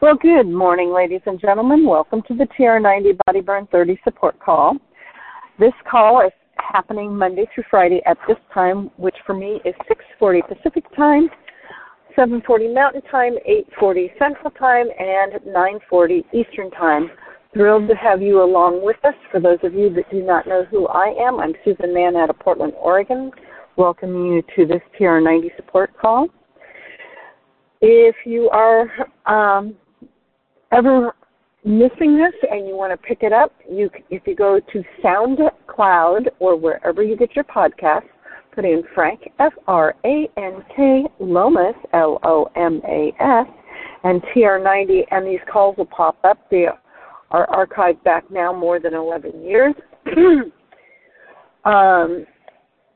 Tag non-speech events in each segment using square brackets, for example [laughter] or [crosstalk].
Well, good morning, ladies and gentlemen. Welcome to the TR90 Body Burn 30 support call. This call is happening Monday through Friday at this time, which for me is 6:40 Pacific time, 7:40 Mountain Time, 8:40 Central Time, and 9:40 Eastern Time. Thrilled to have you along with us. For those of you that do not know who I am, I'm Susan Mann out of Portland, Oregon, welcoming you to this TR90 support call. If you are um, ever missing this and you want to pick it up, you if you go to SoundCloud or wherever you get your podcasts, put in Frank F R A N K Lomas L O M A S and TR90, and these calls will pop up. They are archived back now more than 11 years. [clears throat] um,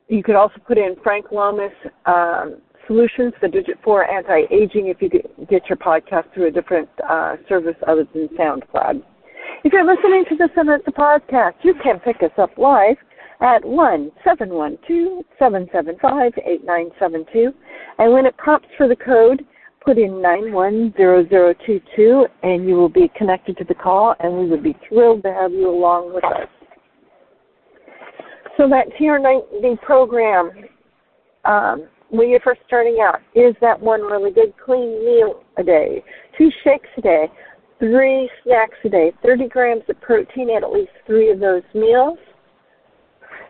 you could also put in Frank Lomas um, Solutions, the Digit 4 Anti-Aging if you get your podcast through a different uh, service other than SoundCloud. If you're listening to this on the podcast, you can pick us up live at 1-712-775-8972. And when it prompts for the code, put in 910022 and you will be connected to the call and we would be thrilled to have you along with us. So that TR90 program, um, when you're first starting out, is that one really good clean meal a day, two shakes a day, three snacks a day, 30 grams of protein at at least three of those meals,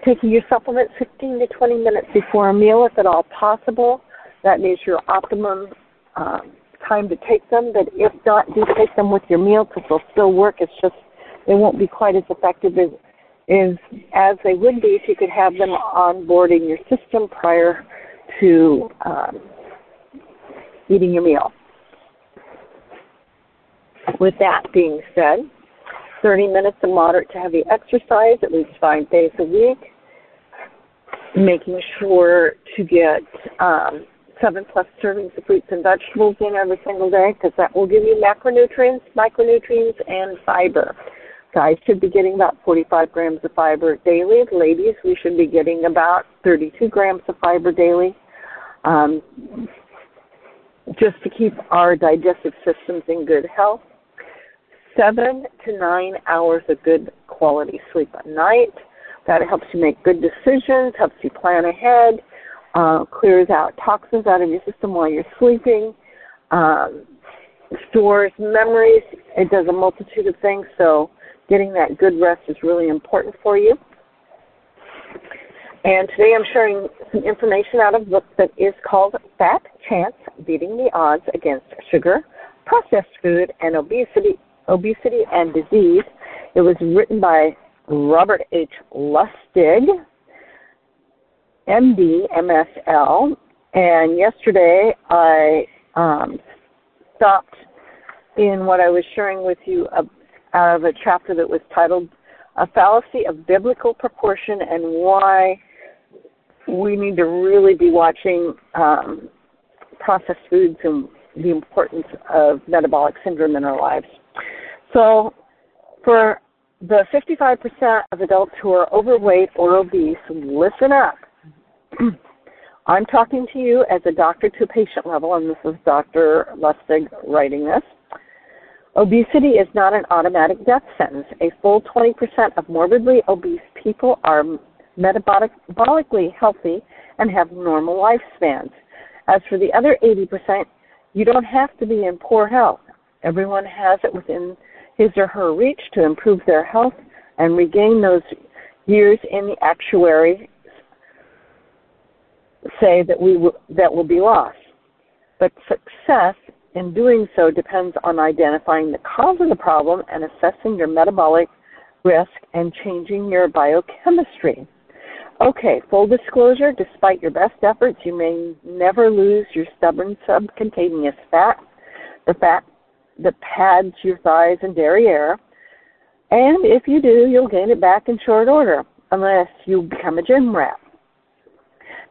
taking your supplements 15 to 20 minutes before a meal if at all possible. That is your optimum um, time to take them. But if not, do take them with your meal because they'll still work. It's just they won't be quite as effective as is as they would be if you could have them on board in your system prior to um, eating your meal. With that being said, 30 minutes of moderate to heavy exercise at least five days a week, making sure to get um, seven plus servings of fruits and vegetables in every single day because that will give you macronutrients, micronutrients, and fiber. Guys should be getting about 45 grams of fiber daily. Ladies, we should be getting about 32 grams of fiber daily. Um, just to keep our digestive systems in good health. Seven to nine hours of good quality sleep a night. That helps you make good decisions, helps you plan ahead, uh, clears out toxins out of your system while you're sleeping, um, stores memories. It does a multitude of things. So getting that good rest is really important for you. And today I'm sharing some information out of a book that is called Fat Chance Beating the Odds Against Sugar, Processed Food, and Obesity, Obesity and Disease. It was written by Robert H. Lustig, MD, MSL. And yesterday I um, stopped in what I was sharing with you out of a chapter that was titled A Fallacy of Biblical Proportion and Why We Need to Really Be Watching um, Processed Foods and the Importance of Metabolic Syndrome in Our Lives. So, for the 55% of adults who are overweight or obese, listen up. [clears throat] I'm talking to you as a doctor to patient level, and this is Dr. Lustig writing this. Obesity is not an automatic death sentence. A full 20% of morbidly obese people are metabolically healthy and have normal lifespans. As for the other 80%, you don't have to be in poor health. Everyone has it within his or her reach to improve their health and regain those years in the actuary say that we that will be lost. But success in doing so depends on identifying the cause of the problem and assessing your metabolic risk and changing your biochemistry. Okay, full disclosure, despite your best efforts, you may never lose your stubborn subcutaneous fat, the fat that pads your thighs and derriere. And if you do, you'll gain it back in short order, unless you become a gym rat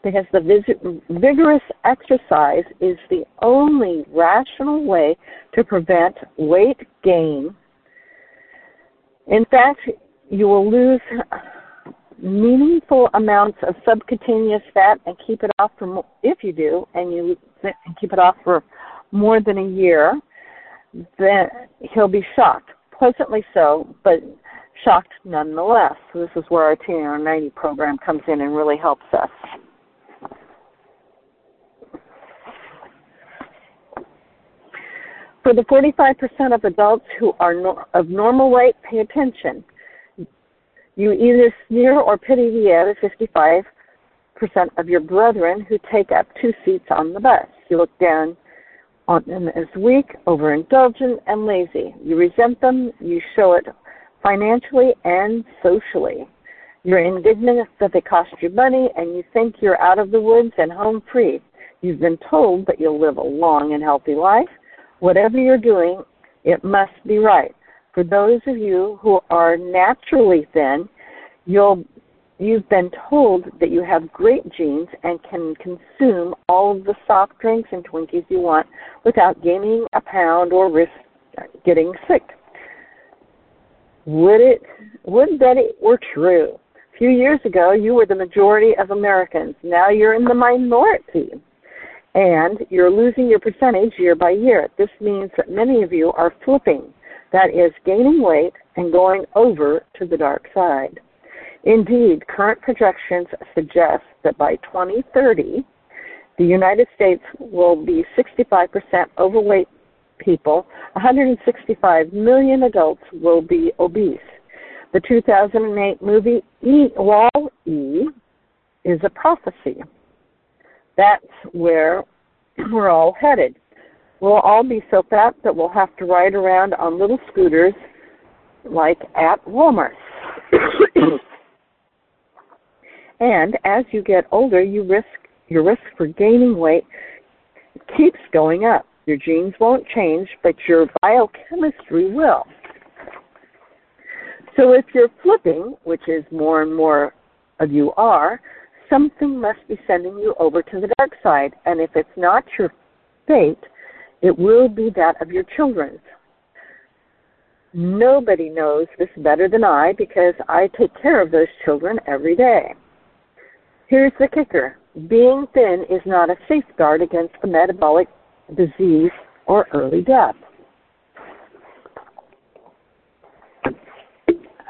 because the vigorous exercise is the only rational way to prevent weight gain. In fact, you will lose meaningful amounts of subcutaneous fat and keep it off for if you do and you keep it off for more than a year, then he'll be shocked, pleasantly so, but shocked nonetheless. So this is where our TNR90 program comes in and really helps us. For the 45% of adults who are of normal weight, pay attention. You either sneer or pity the other 55% of your brethren who take up two seats on the bus. You look down on them as weak, overindulgent, and lazy. You resent them, you show it financially and socially. You're indignant that they cost you money and you think you're out of the woods and home free. You've been told that you'll live a long and healthy life. Whatever you're doing, it must be right. For those of you who are naturally thin, you'll you've been told that you have great genes and can consume all of the soft drinks and Twinkies you want without gaining a pound or risk getting sick. Would it would that it were true? A few years ago you were the majority of Americans. Now you're in the minority. And you're losing your percentage year by year. This means that many of you are flipping. That is gaining weight and going over to the dark side. Indeed, current projections suggest that by 2030, the United States will be 65% overweight people, 165 million adults will be obese. The 2008 movie e, Wall E is a prophecy. That's where we're all headed. We'll all be so fat that we'll have to ride around on little scooters like at Walmart. [coughs] and as you get older, you risk your risk for gaining weight keeps going up. Your genes won't change, but your biochemistry will. So if you're flipping, which is more and more of you are, something must be sending you over to the dark side. And if it's not your fate, it will be that of your children's. Nobody knows this better than I because I take care of those children every day. Here's the kicker being thin is not a safeguard against the metabolic disease, or early death.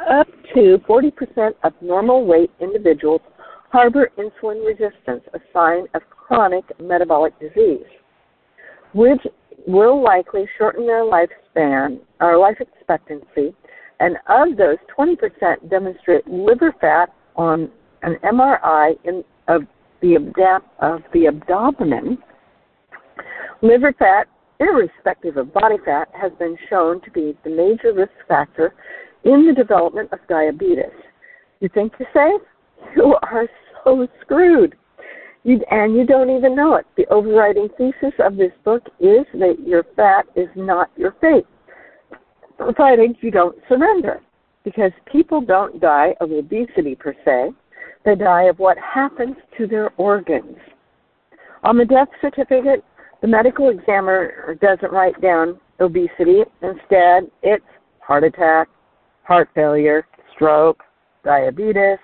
Up to 40% of normal weight individuals harbor insulin resistance, a sign of chronic metabolic disease, which will likely shorten their lifespan or life expectancy. And of those, 20% demonstrate liver fat on an MRI in, of the, of the abdomen Liver fat, irrespective of body fat, has been shown to be the major risk factor in the development of diabetes. You think you're safe? You are so screwed. You, and you don't even know it. The overriding thesis of this book is that your fat is not your fate, provided you don't surrender. Because people don't die of obesity per se, they die of what happens to their organs. On the death certificate, the medical examiner doesn't write down obesity. Instead, it's heart attack, heart failure, stroke, diabetes,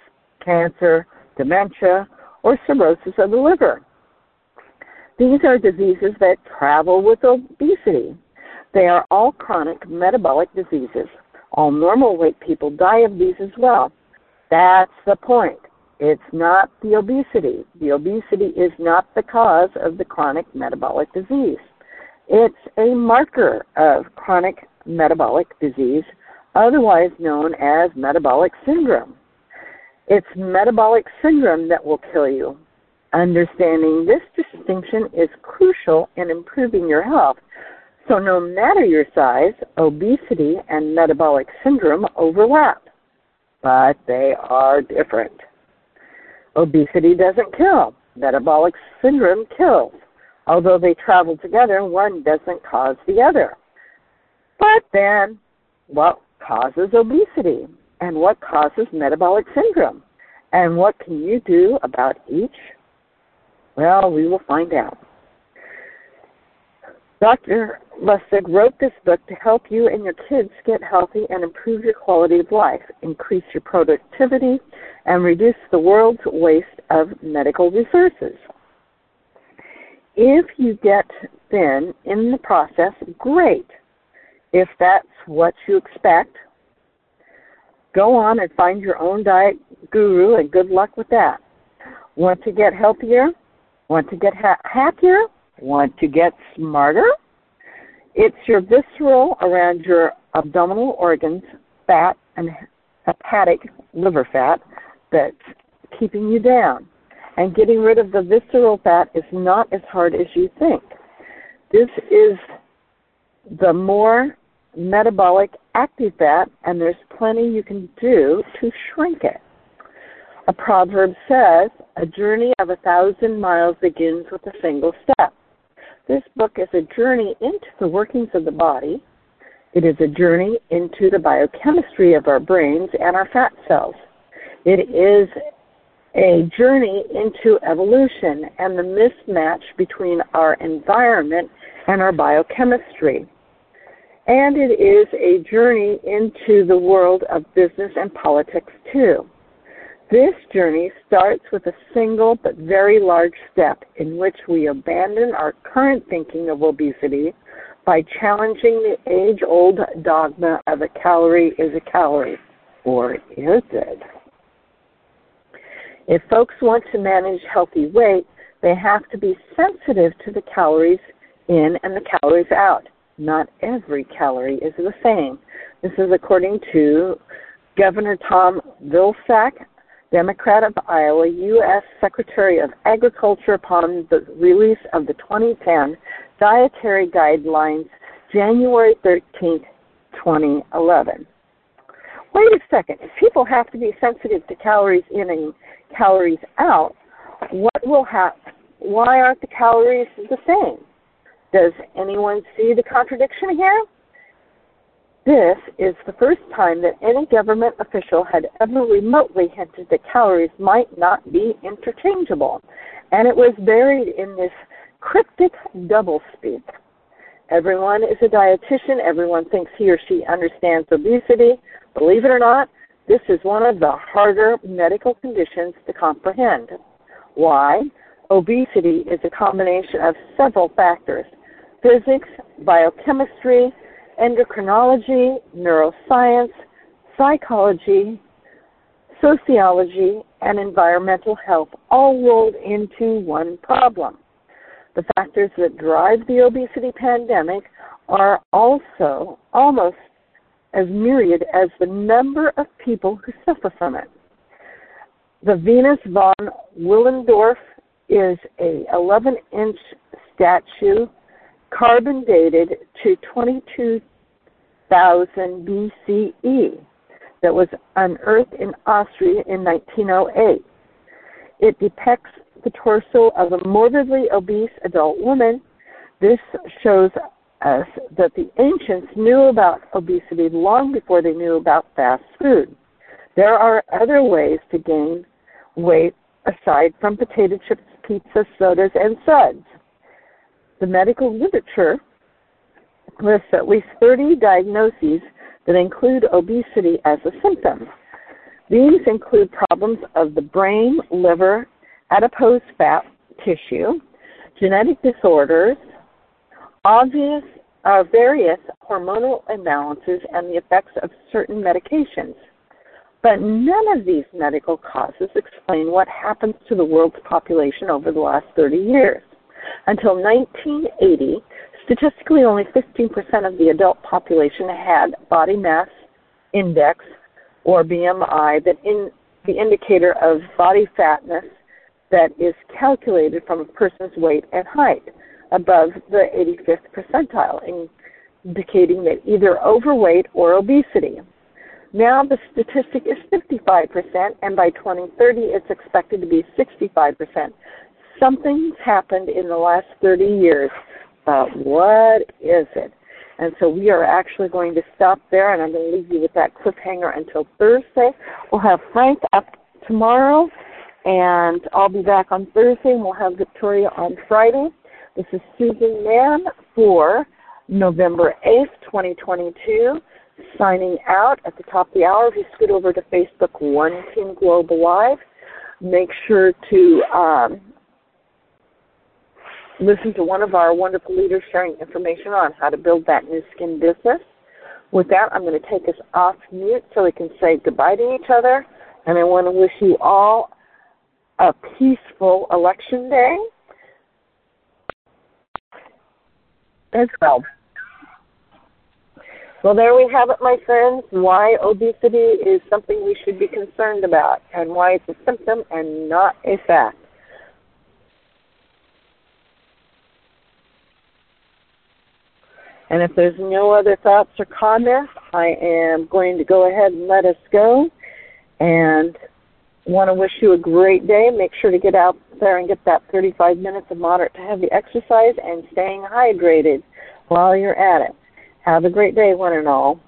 cancer, dementia, or cirrhosis of the liver. These are diseases that travel with obesity. They are all chronic metabolic diseases. All normal weight people die of these as well. That's the point. It's not the obesity. The obesity is not the cause of the chronic metabolic disease. It's a marker of chronic metabolic disease, otherwise known as metabolic syndrome. It's metabolic syndrome that will kill you. Understanding this distinction is crucial in improving your health. So, no matter your size, obesity and metabolic syndrome overlap, but they are different. Obesity doesn't kill. Metabolic syndrome kills. Although they travel together, one doesn't cause the other. But then, what causes obesity? And what causes metabolic syndrome? And what can you do about each? Well, we will find out. Dr. Lustig wrote this book to help you and your kids get healthy and improve your quality of life, increase your productivity, and reduce the world's waste of medical resources. If you get thin in the process, great. If that's what you expect, go on and find your own diet guru and good luck with that. Want to get healthier? Want to get ha- happier? Want to get smarter? It's your visceral around your abdominal organs, fat and hepatic liver fat that's keeping you down. And getting rid of the visceral fat is not as hard as you think. This is the more metabolic active fat, and there's plenty you can do to shrink it. A proverb says, A journey of a thousand miles begins with a single step. This book is a journey into the workings of the body. It is a journey into the biochemistry of our brains and our fat cells. It is a journey into evolution and the mismatch between our environment and our biochemistry. And it is a journey into the world of business and politics too. This journey starts with a single but very large step in which we abandon our current thinking of obesity by challenging the age old dogma of a calorie is a calorie. Or is it? If folks want to manage healthy weight, they have to be sensitive to the calories in and the calories out. Not every calorie is the same. This is according to Governor Tom Vilsack Democrat of Iowa, U.S. Secretary of Agriculture upon the release of the 2010 Dietary Guidelines, January 13, 2011. Wait a second. If people have to be sensitive to calories in and calories out, what will happen? Why aren't the calories the same? Does anyone see the contradiction here? This is the first time that any government official had ever remotely hinted that calories might not be interchangeable, and it was buried in this cryptic doublespeak. Everyone is a dietitian. Everyone thinks he or she understands obesity. Believe it or not, this is one of the harder medical conditions to comprehend. Why? Obesity is a combination of several factors physics, biochemistry, endocrinology, neuroscience, psychology, sociology, and environmental health all rolled into one problem. The factors that drive the obesity pandemic are also almost as myriad as the number of people who suffer from it. The Venus von Willendorf is a 11-inch statue carbon dated to 22,000 BCE that was unearthed in Austria in 1908. It depicts the torso of a morbidly obese adult woman. This shows us that the ancients knew about obesity long before they knew about fast food. There are other ways to gain weight aside from potato chips, pizza, sodas, and suds the medical literature lists at least 30 diagnoses that include obesity as a symptom. These include problems of the brain, liver, adipose fat tissue, genetic disorders, obvious uh, various hormonal imbalances, and the effects of certain medications. But none of these medical causes explain what happens to the world's population over the last 30 years. Until 1980, statistically only 15% of the adult population had body mass index or BMI that in the indicator of body fatness that is calculated from a person's weight and height above the 85th percentile, indicating that either overweight or obesity. Now the statistic is 55%, and by 2030 it's expected to be 65% something's happened in the last 30 years. But what is it? And so we are actually going to stop there, and I'm going to leave you with that cliffhanger until Thursday. We'll have Frank up tomorrow, and I'll be back on Thursday, and we'll have Victoria on Friday. This is Susan Mann for November 8th, 2022, signing out at the top of the hour. If you scoot over to Facebook, One Team Global Live, make sure to um, listen to one of our wonderful leaders sharing information on how to build that new Skin business. With that, I'm going to take us off mute so we can say goodbye to each other. And I want to wish you all a peaceful election day as well. Well, there we have it, my friends. Why obesity is something we should be concerned about, and why it's a symptom and not a fact. And if there's no other thoughts or comments, I am going to go ahead and let us go. And want to wish you a great day. Make sure to get out there and get that 35 minutes of moderate to heavy exercise and staying hydrated while you're at it. Have a great day, one and all.